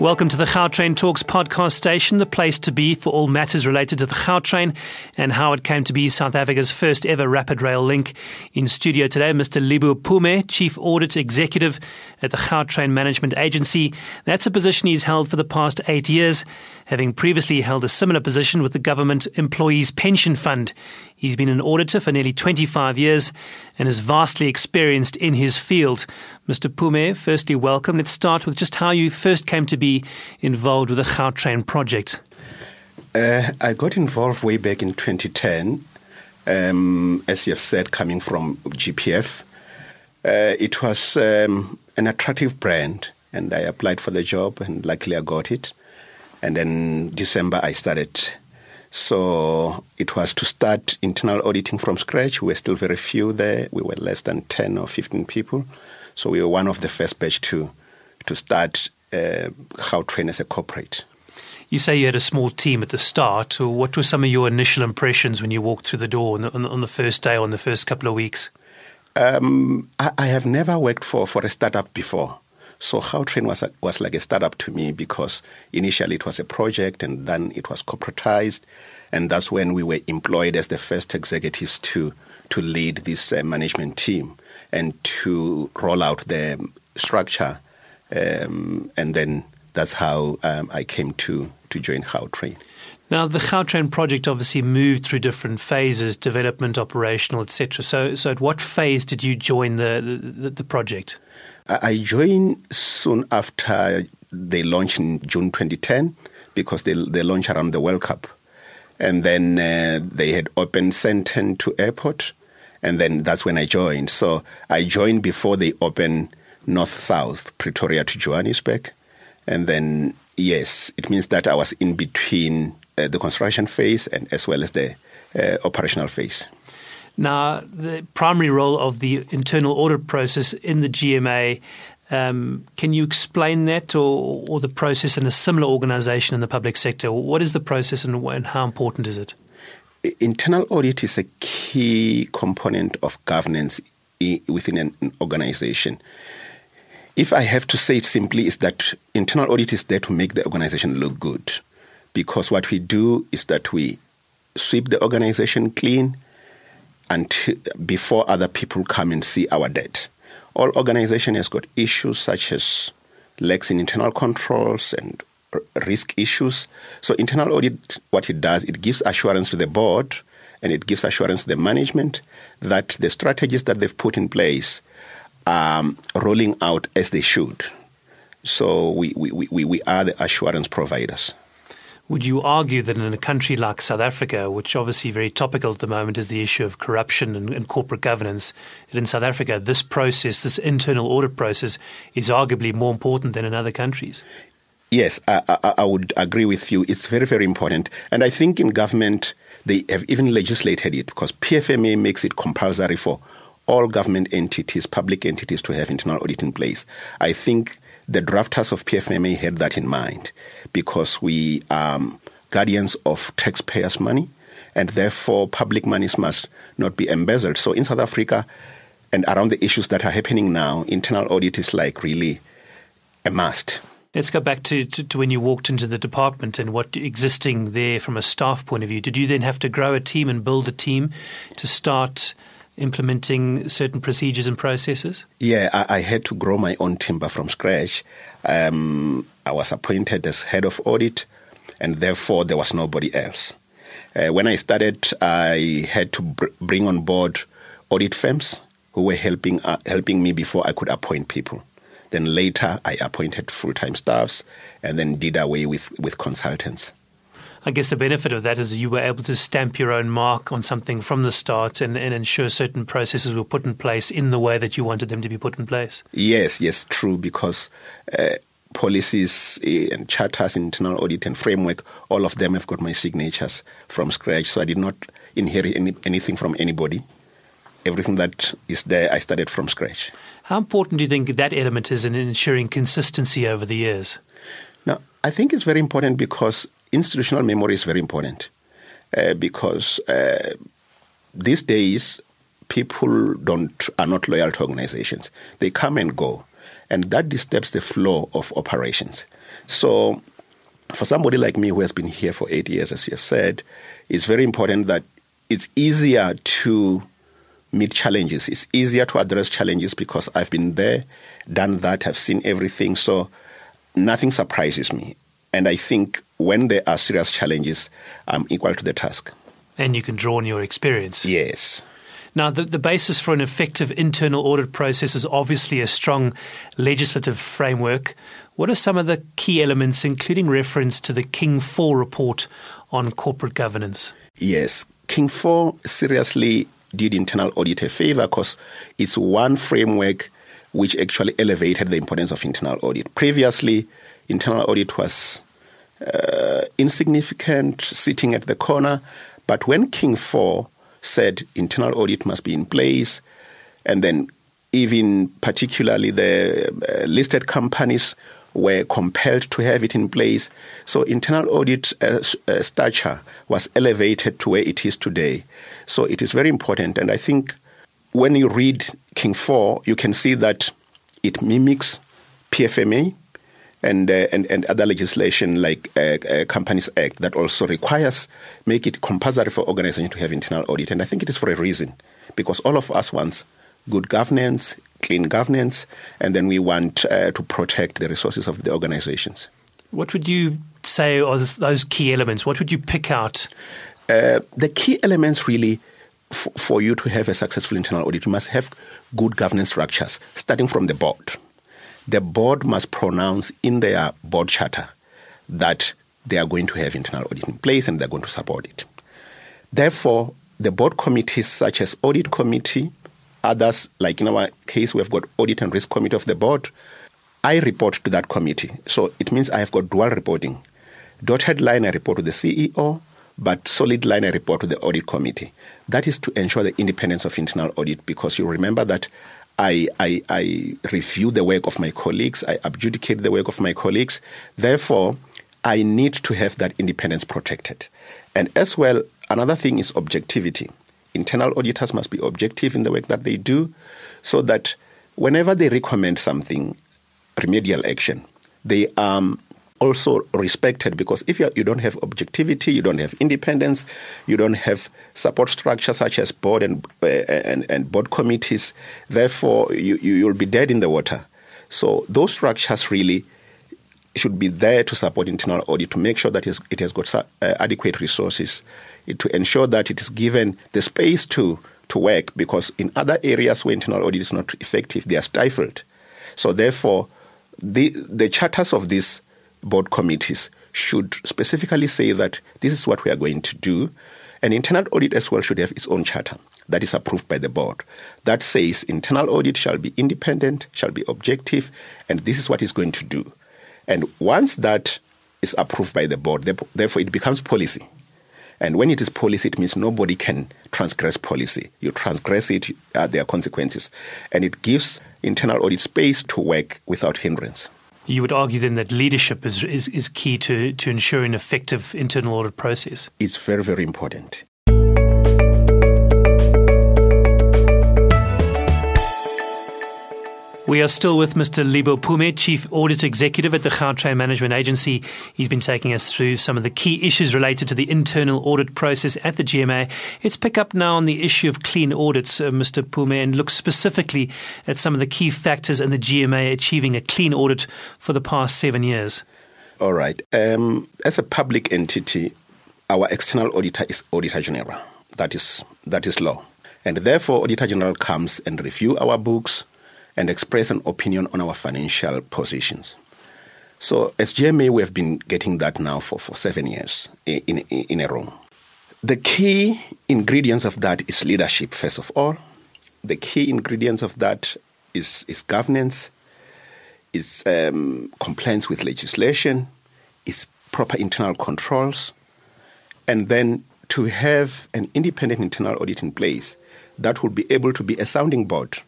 Welcome to the Gautrain Talks podcast station, the place to be for all matters related to the Gautrain and how it came to be South Africa's first ever rapid rail link. In studio today, Mr. Livhu Phume, Chief Audit Executive at the Gautrain Management Agency. That's a position he's held for the past eight years, having previously held a similar position with the Government Employees Pension Fund. He's been an auditor for nearly 25 years and is vastly experienced in his field. Mr. Phume, firstly, welcome. Let's start with just how you first came to be involved with the Gautrain project. Uh, I got involved way back in 2010, um, as you have said, coming from GPF. Uh, it was um, an attractive brand, and I applied for the job, and luckily I got it. And then December I started so it was to start internal auditing from scratch. We were still very few there. We were less than 10 or 15 people. So we were one of the first batch to, to start uh, Gautrain as a corporate. You say you had a small team at the start. What were some of your initial impressions when you walked through the door on the, on the first day, or on the first couple of weeks? Um, I, I, have never worked for, for a startup before. So Gautrain was a, was like a startup to me because initially it was a project and then it was corporatized, and that's when we were employed as the first executives to to lead this uh, management team and to roll out the structure, um, and then that's how um, I came to to join Gautrain. Now, the Gautrain project obviously moved through different phases, development, operational, etc. So, so at what phase did you join the, the, the project? I joined soon after they launched in June 2010 because they, they launched around the World Cup. And then uh, they had opened Sandton to airport. And then that's when I joined. So I joined before they opened North South, Pretoria to Johannesburg. And then, yes, it means that I was in between uh, the construction phase and as well as the uh, operational phase. Now, the primary role of the internal audit process in the GMA, um, can you explain that or, or, the process in a similar organization in the public sector? What is the process and, and how important is it? Internal audit is a key component of governance within an organization. If I have to say it simply, is that internal audit is there to make the organization look good. Because what we do is that we sweep the organization clean, until before other people come and see our debt. All organization has got issues such as lacks in internal controls and risk issues. So internal audit, what it does, it gives assurance to the board and it gives assurance to the management that the strategies that they've put in place are rolling out as they should. So we, we, we, we are the assurance providers. Would you argue that in a country like South Africa, which obviously very topical at the moment is the issue of corruption and, and, corporate governance, that in South Africa this process, this internal audit process, is arguably more important than in other countries? Yes, I, I, I would agree with you. It's very, very important. And I think in government, they have even legislated it because PFMA makes it compulsory for all government entities, public entities, to have internal audit in place. I think the drafters of PFMA had that in mind because we are um, guardians of taxpayers' money and therefore public monies must not be embezzled. So in South Africa and around the issues that are happening now, internal audit is like really a must. Let's go back to, to, to, when you walked into the department and what existing there from a staff point of view. Did you then have to grow a team and build a team to start implementing certain procedures and processes? Yeah, I, I had to grow my own timber from scratch. Um, I was appointed as head of audit, and therefore there was nobody else. Uh, when I started, I had to br- bring on board audit firms who were helping uh, helping me before I could appoint people. Then later, I appointed full time staffs, and then did away with with consultants. I guess the benefit of that is you were able to stamp your own mark on something from the start and, and ensure certain processes were put in place in the way that you wanted them to be put in place. Yes, yes, true, because uh, policies eh, and charters, internal audit and framework, all of them have got my signatures from scratch. So I did not inherit any, anything from anybody. Everything that is there, I started from scratch. How important do you think that element is in ensuring consistency over the years? Now, I think it's very important because institutional memory is very important uh, because uh, these days people don't are not loyal to organizations. They come and go, and that disturbs the flow of operations. So, for somebody like me who has been here for eight years, as you have said, it's very important that it's easier to meet challenges. It's easier to address challenges because I've been there, done that, I've seen everything. So nothing surprises me. And I think when there are serious challenges, I'm equal to the task. And you can draw on your experience. Yes. Now, the, the basis for an effective internal audit process is obviously a strong legislative framework. What are some of the key elements, including reference to the King 4 report on corporate governance? Yes. King 4 seriously did internal audit a favor because it's one framework which actually elevated the importance of internal audit. Previously, internal audit was uh, insignificant, sitting at the corner. But when King 4 said internal audit must be in place, and then even particularly the uh, listed companies were compelled to have it in place. So internal audit uh, uh, stature was elevated to where it is today. So it is very important. And I think when you read King 4, you can see that it mimics PFMA and, uh, and, and other legislation like uh, uh, Companies Act that also requires, make it compulsory for organizations to have internal audit. And I think it is for a reason, because all of us wants good governance, clean governance, and then we want uh, to protect the resources of the organizations. What would you say are those key elements? What would you pick out? Uh, the key elements really f- for you to have a successful internal audit, you must have good governance structures, starting from the board. The board must pronounce in their board charter that they are going to have internal audit in place and they're going to support it. Therefore, the board committees such as audit committee, Others, like in our case, we have got audit and risk committee of the board. I report to that committee. So it means I have got dual reporting. Dotted line, I report to the CEO, but solid line, I report to the audit committee. That is to ensure the independence of internal audit because you remember that I, I, I review the work of my colleagues, I adjudicate the work of my colleagues. Therefore, I need to have that independence protected. And as well, another thing is objectivity internal auditors must be objective in the work that they do so that whenever they recommend something, remedial action, they are also respected because if you, you don't have objectivity, you don't have independence, you don't have support structure such as board and, uh, and, and, board committees, therefore you, you, will be dead in the water. So those structures really should be there to support internal audit to make sure that it has got uh, adequate resources. To ensure that it is given the space to to work because in other areas where internal audit is not effective they are stifled. So therefore the the charters of these board committees should specifically say that this is what we are going to do. And internal audit as well should have its own charter that is approved by the board that says internal audit shall be independent shall be objective and this is what it's going to do and once that is approved by the board, therefore it becomes policy. And when it is policy, it means nobody can transgress policy. You transgress it, uh, there are consequences. And it gives internal audit space to work without hindrance. You would argue then that leadership is, is, is key to, to ensure an effective internal audit process. It's very, very important. We are still with Mr. Livhu Phume, Chief Audit Executive at the Gautrain Management Agency. He's been taking us through some of the key issues related to the internal audit process at the GMA. Let's pick up now on the issue of clean audits, uh, Mr. Phume, and look specifically at some of the key factors in the GMA achieving a clean audit for the past seven years. All right. Um, as a public entity, our external auditor is Auditor General. That is that is law, and therefore Auditor General comes and review our books and express an opinion on our financial positions. So, as GMA, we have been getting that now for, for seven years in, in, in a row. The key ingredients of that is leadership, first of all. The key ingredients of that is, is governance, is um, compliance with legislation, is proper internal controls, and then to have an independent internal audit in place that would be able to be a sounding board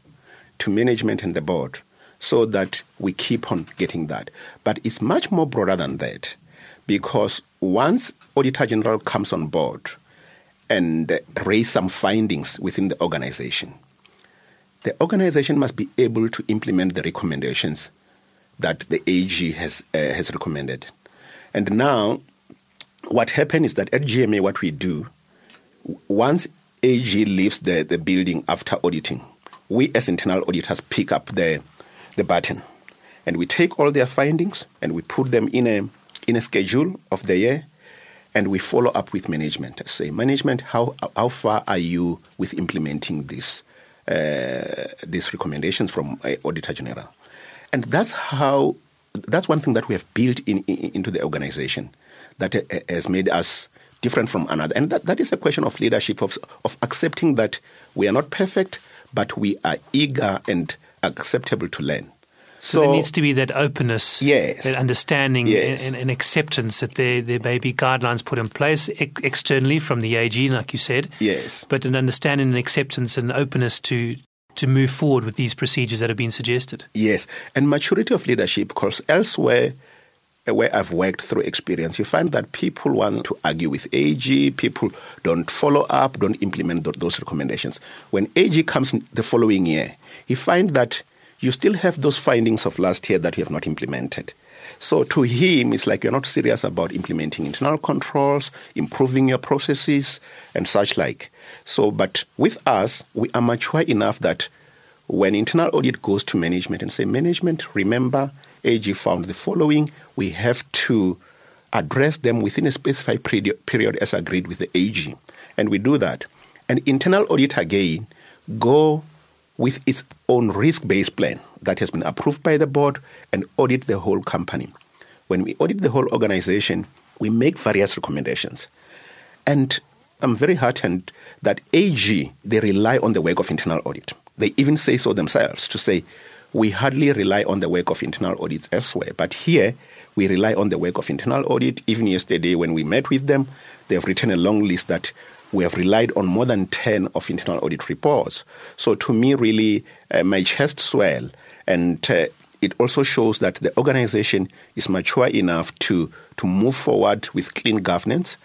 to management and the board so that we keep on getting that. But it's much more broader than that because once Auditor General comes on board and raise some findings within the organization, the organization must be able to implement the recommendations that the AG has uh, has recommended. And now, what happened is that at GMA, what we do, once AG leaves the, the building after auditing, we as internal auditors pick up the, the baton and we take all their findings and we put them in a, in a schedule of the year and we follow up with management. Say, management, how, how far are you with implementing this, uh, these recommendations from uh, Auditor General? And that's how, that's one thing that we have built in, in, into the organization that uh, has made us different from another. And that, that is a question of leadership, of, of accepting that we are not perfect, but we are eager and acceptable to learn. So, so, there needs to be that openness, yes, that understanding yes. and, and, acceptance that there, there may be guidelines put in place ex- externally from the AG, like you said. Yes. But an understanding and acceptance and openness to to move forward with these procedures that have been suggested. Yes, and maturity of leadership, because elsewhere Uh, where I've worked through experience, you find that people want to argue with AG, people don't follow up, don't implement th- those recommendations. When AG comes the following year, you find that you still have those findings of last year that you have not implemented. So to him, it's like you're not serious about implementing internal controls, improving your processes, and such like. So, but with us, we are mature enough that when internal audit goes to management and say, management, remember, AG found the following, we have to address them within a specified period as agreed with the AG. And we do that. And internal audit again go with its own risk based plan that has been approved by the board and audit the whole company. When we audit the whole organization, we make various recommendations. And I'm very heartened that AG, they rely on the work of internal audit. They even say so themselves to say, we hardly rely on the work of internal audits elsewhere. But here, we rely on the work of internal audit. Even yesterday, when we met with them, they have written a long list that we have relied on more than 10 of internal audit reports. So to me, really, uh, my chest swell. And uh, it also shows that the organization is mature enough to, to move forward with clean governance,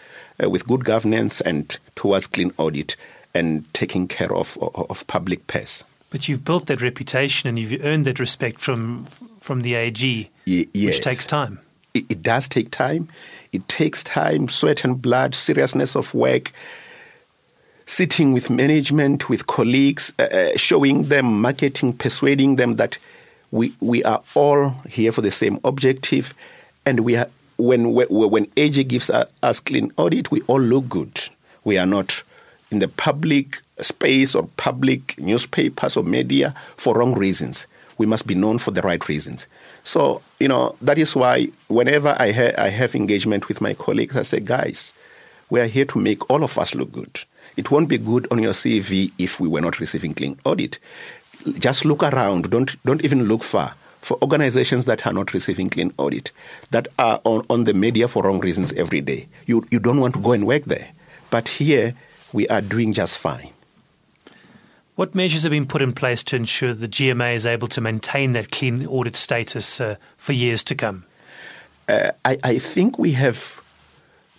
uh, with good governance, and towards clean audit and taking care of, of, of public purse. But you've built that reputation and you've earned that respect from from the AG, y- yes. which takes time. It, it does take time. It takes time, sweat and blood, seriousness of work, sitting with management, with colleagues, uh, uh, showing them, marketing, persuading them that we, we are all here for the same objective. And we are, when, when AG gives us clean audit, we all look good. We are not in the public space or public newspapers or media for wrong reasons. We must be known for the right reasons. So, you know, that is why whenever I, ha- I have engagement with my colleagues, I say, guys, we are here to make all of us look good. It won't be good on your CV if we were not receiving clean audit. Just look around. Don't don't even look far for organizations that are not receiving clean audit, that are on, on the media for wrong reasons every day. You you don't want to go and work there. But here we are doing just fine. What measures have been put in place to ensure the GMA is able to maintain that clean audit status uh, for years to come? Uh, I, I think we have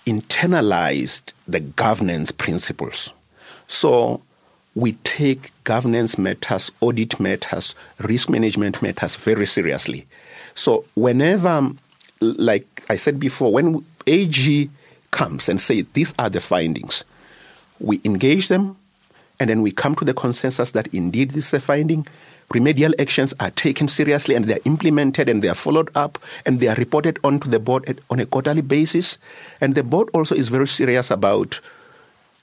internalized the governance principles. So we take governance matters, audit matters, risk management matters very seriously. So whenever, like I said before, when AG comes and say these are the findings, we engage them, and then we come to the consensus that indeed this is a finding. Remedial actions are taken seriously and they are implemented and they are followed up and they are reported on to the board on a quarterly basis. And the board also is very serious about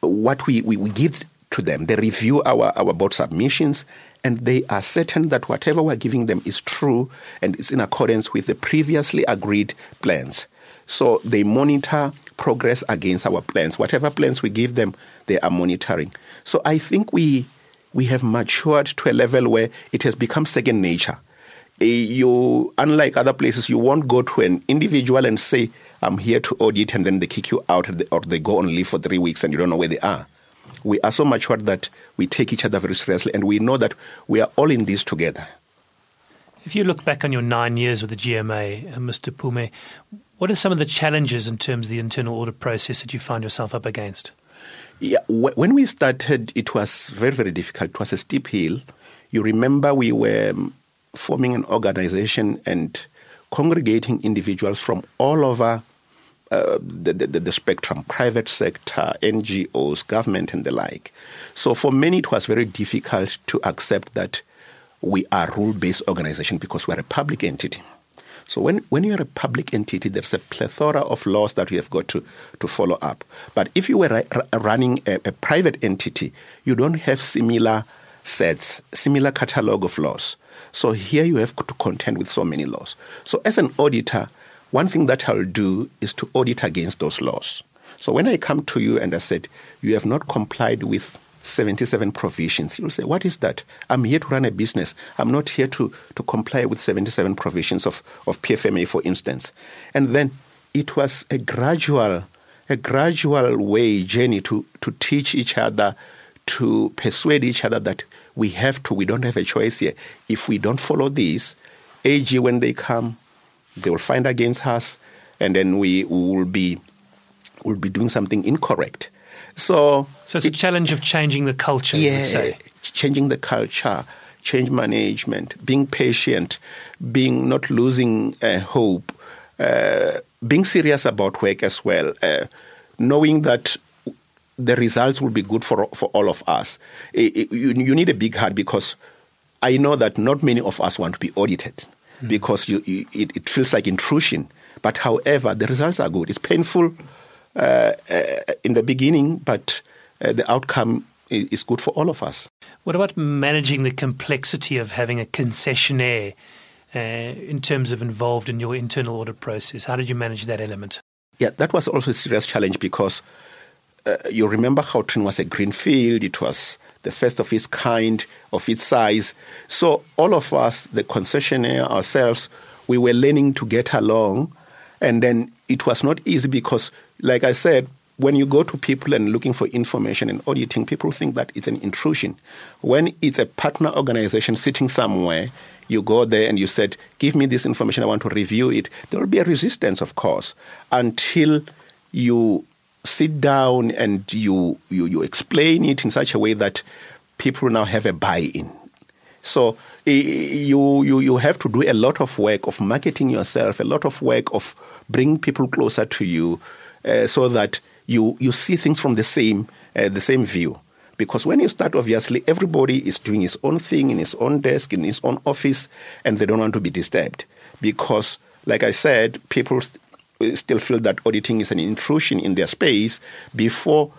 what we, we, we give to them. They review our, our board submissions and they are certain that whatever we're giving them is true and is in accordance with the previously agreed plans. So they monitor progress against our plans. Whatever plans we give them, they are monitoring. So I think we we have matured to a level where it has become second nature. Eh, you, unlike other places, you won't go to an individual and say, "I'm here to audit," and then they kick you out, or they go on leave for three weeks and you don't know where they are. We are so matured that we take each other very seriously, and we know that we are all in this together. If you look back on your nine years with the GMA, uh, Mr. Phume, what are some of the challenges in terms of the internal audit process that you find yourself up against? Yeah, when we started, it was very, very difficult. It was a steep hill. You remember we were um, forming an organization, and congregating individuals from all over uh, the, the, the, spectrum private sector, NGOs, government, and the like. So for many, it was very difficult to accept that we are rule based organization because we're a public entity. So when, when you're a public entity, there's a plethora of laws that you have got to, to follow up. But if you were running a, a private entity, you don't have similar sets, similar catalog of laws. So here you have to contend with so many laws. So as an auditor, one thing that I'll do is to audit against those laws. So when I come to you and I said, you have not complied with 77 provisions. You'll say, What is that? I'm here to run a business. I'm not here to, to comply with 77 provisions of, of PFMA, for instance. And then it was a gradual, a gradual way, journey to, to teach each other, to persuade each other that we have to, we don't have a choice here. If we don't follow this, AG, when they come, they will find against us, and then we will be will be doing something incorrect. So, so it's it, a challenge of changing the culture. Yeah, changing the culture, change management, being patient, being not losing uh, hope, uh, being serious about work as well, uh, knowing that the results will be good for for all of us. It, it, you, you, need a big heart because I know that not many of us want to be audited mm. because you, you, it, it feels like intrusion. But however, the results are good. It's painful in the beginning, but uh, the outcome is good for all of us. What about managing the complexity of having a concessionaire uh, in terms of involved in your internal audit process? How did you manage that element? Yeah, that was also a serious challenge because uh, you remember Gautrain was a green field. It was the first of its kind, of its size. So all of us, the concessionaire ourselves, we were learning to get along. And then it was not easy because like I said, when you go to people and looking for information and auditing, people think that it's an intrusion. When it's a partner organization sitting somewhere, you go there and you said, Give me this information, I want to review it. There will be a resistance, of course, until you sit down and you, you, you explain it in such a way that people now have a buy in. So you, you, you have to do a lot of work of marketing yourself, a lot of work of bringing people closer to you uh, so that you you see things from the same uh, the same view. Because when you start, obviously, everybody is doing his own thing in his own desk, in his own office, and they don't want to be disturbed. Because, like I said, people st- still feel that auditing is an intrusion in their space before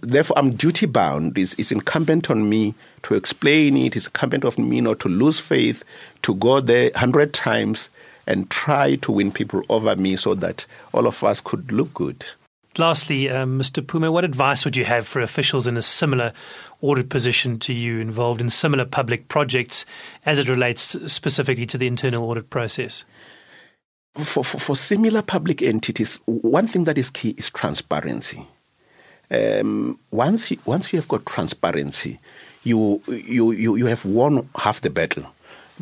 therefore, I'm duty bound. It's, it's, incumbent on me to explain it. It's incumbent on me not to lose faith, to go there hundred times and try to win people over me so that all of us could look good. Lastly, um, Mr. Phume, what advice would you have for officials in a similar audit position to you involved in similar public projects as it relates specifically to the internal audit process? For, for, for similar public entities, one thing that is key is transparency. Um, once, you, once you have got transparency, you, you, you, you have won half the battle.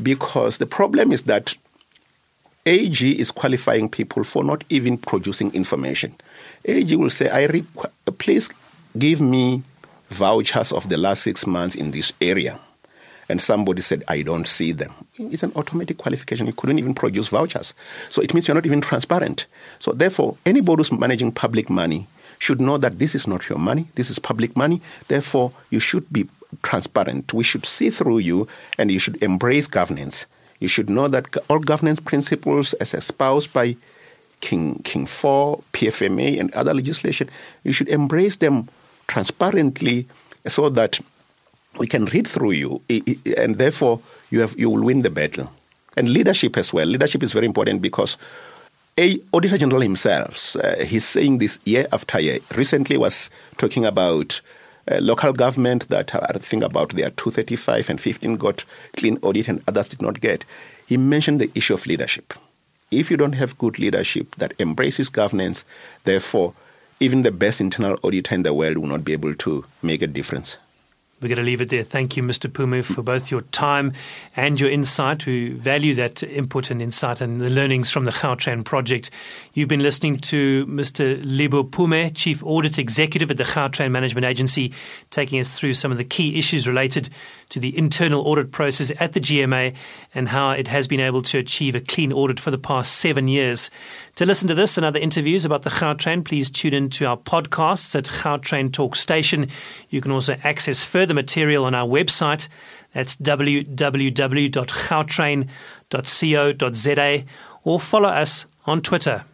Because the problem is that AG is qualifying people for not even producing information. AG will say, I requ- please give me vouchers of the last six months in this area. And somebody said, I don't see them. It's an automatic qualification. You couldn't even produce vouchers. So it means you're not even transparent. So therefore, anybody who's managing public money should know that this is not your money, this is public money. Therefore, you should be transparent. We should see through you and you should embrace governance. You should know that all governance principles, as espoused by King King IV, PFMA, and other legislation, you should embrace them transparently so that we can read through you, and therefore you have you will win the battle. And leadership as well. Leadership is very important because a auditor general himself, uh, he's saying this year after year. Recently, was talking about uh, local government that I think about their 235 and 15 got clean audit and others did not get. He mentioned the issue of leadership. If you don't have good leadership that embraces governance, therefore, even the best internal auditor in the world will not be able to make a difference. We're going to leave it there. Thank you, Mr. Phume, for both your time and your insight. We value that input and insight and the learnings from the Gautrain project. You've been listening to Mr. Livhu Phume, Chief Audit Executive at the Gautrain Management Agency, taking us through some of the key issues related to the internal audit process at the GMA and how it has been able to achieve a clean audit for the past seven years. To listen to this and other interviews about the Gautrain, please tune in to our podcasts at Gautrain Talk Station. You can also access further material on our website. That's www.gautrain.co.za or follow us on Twitter.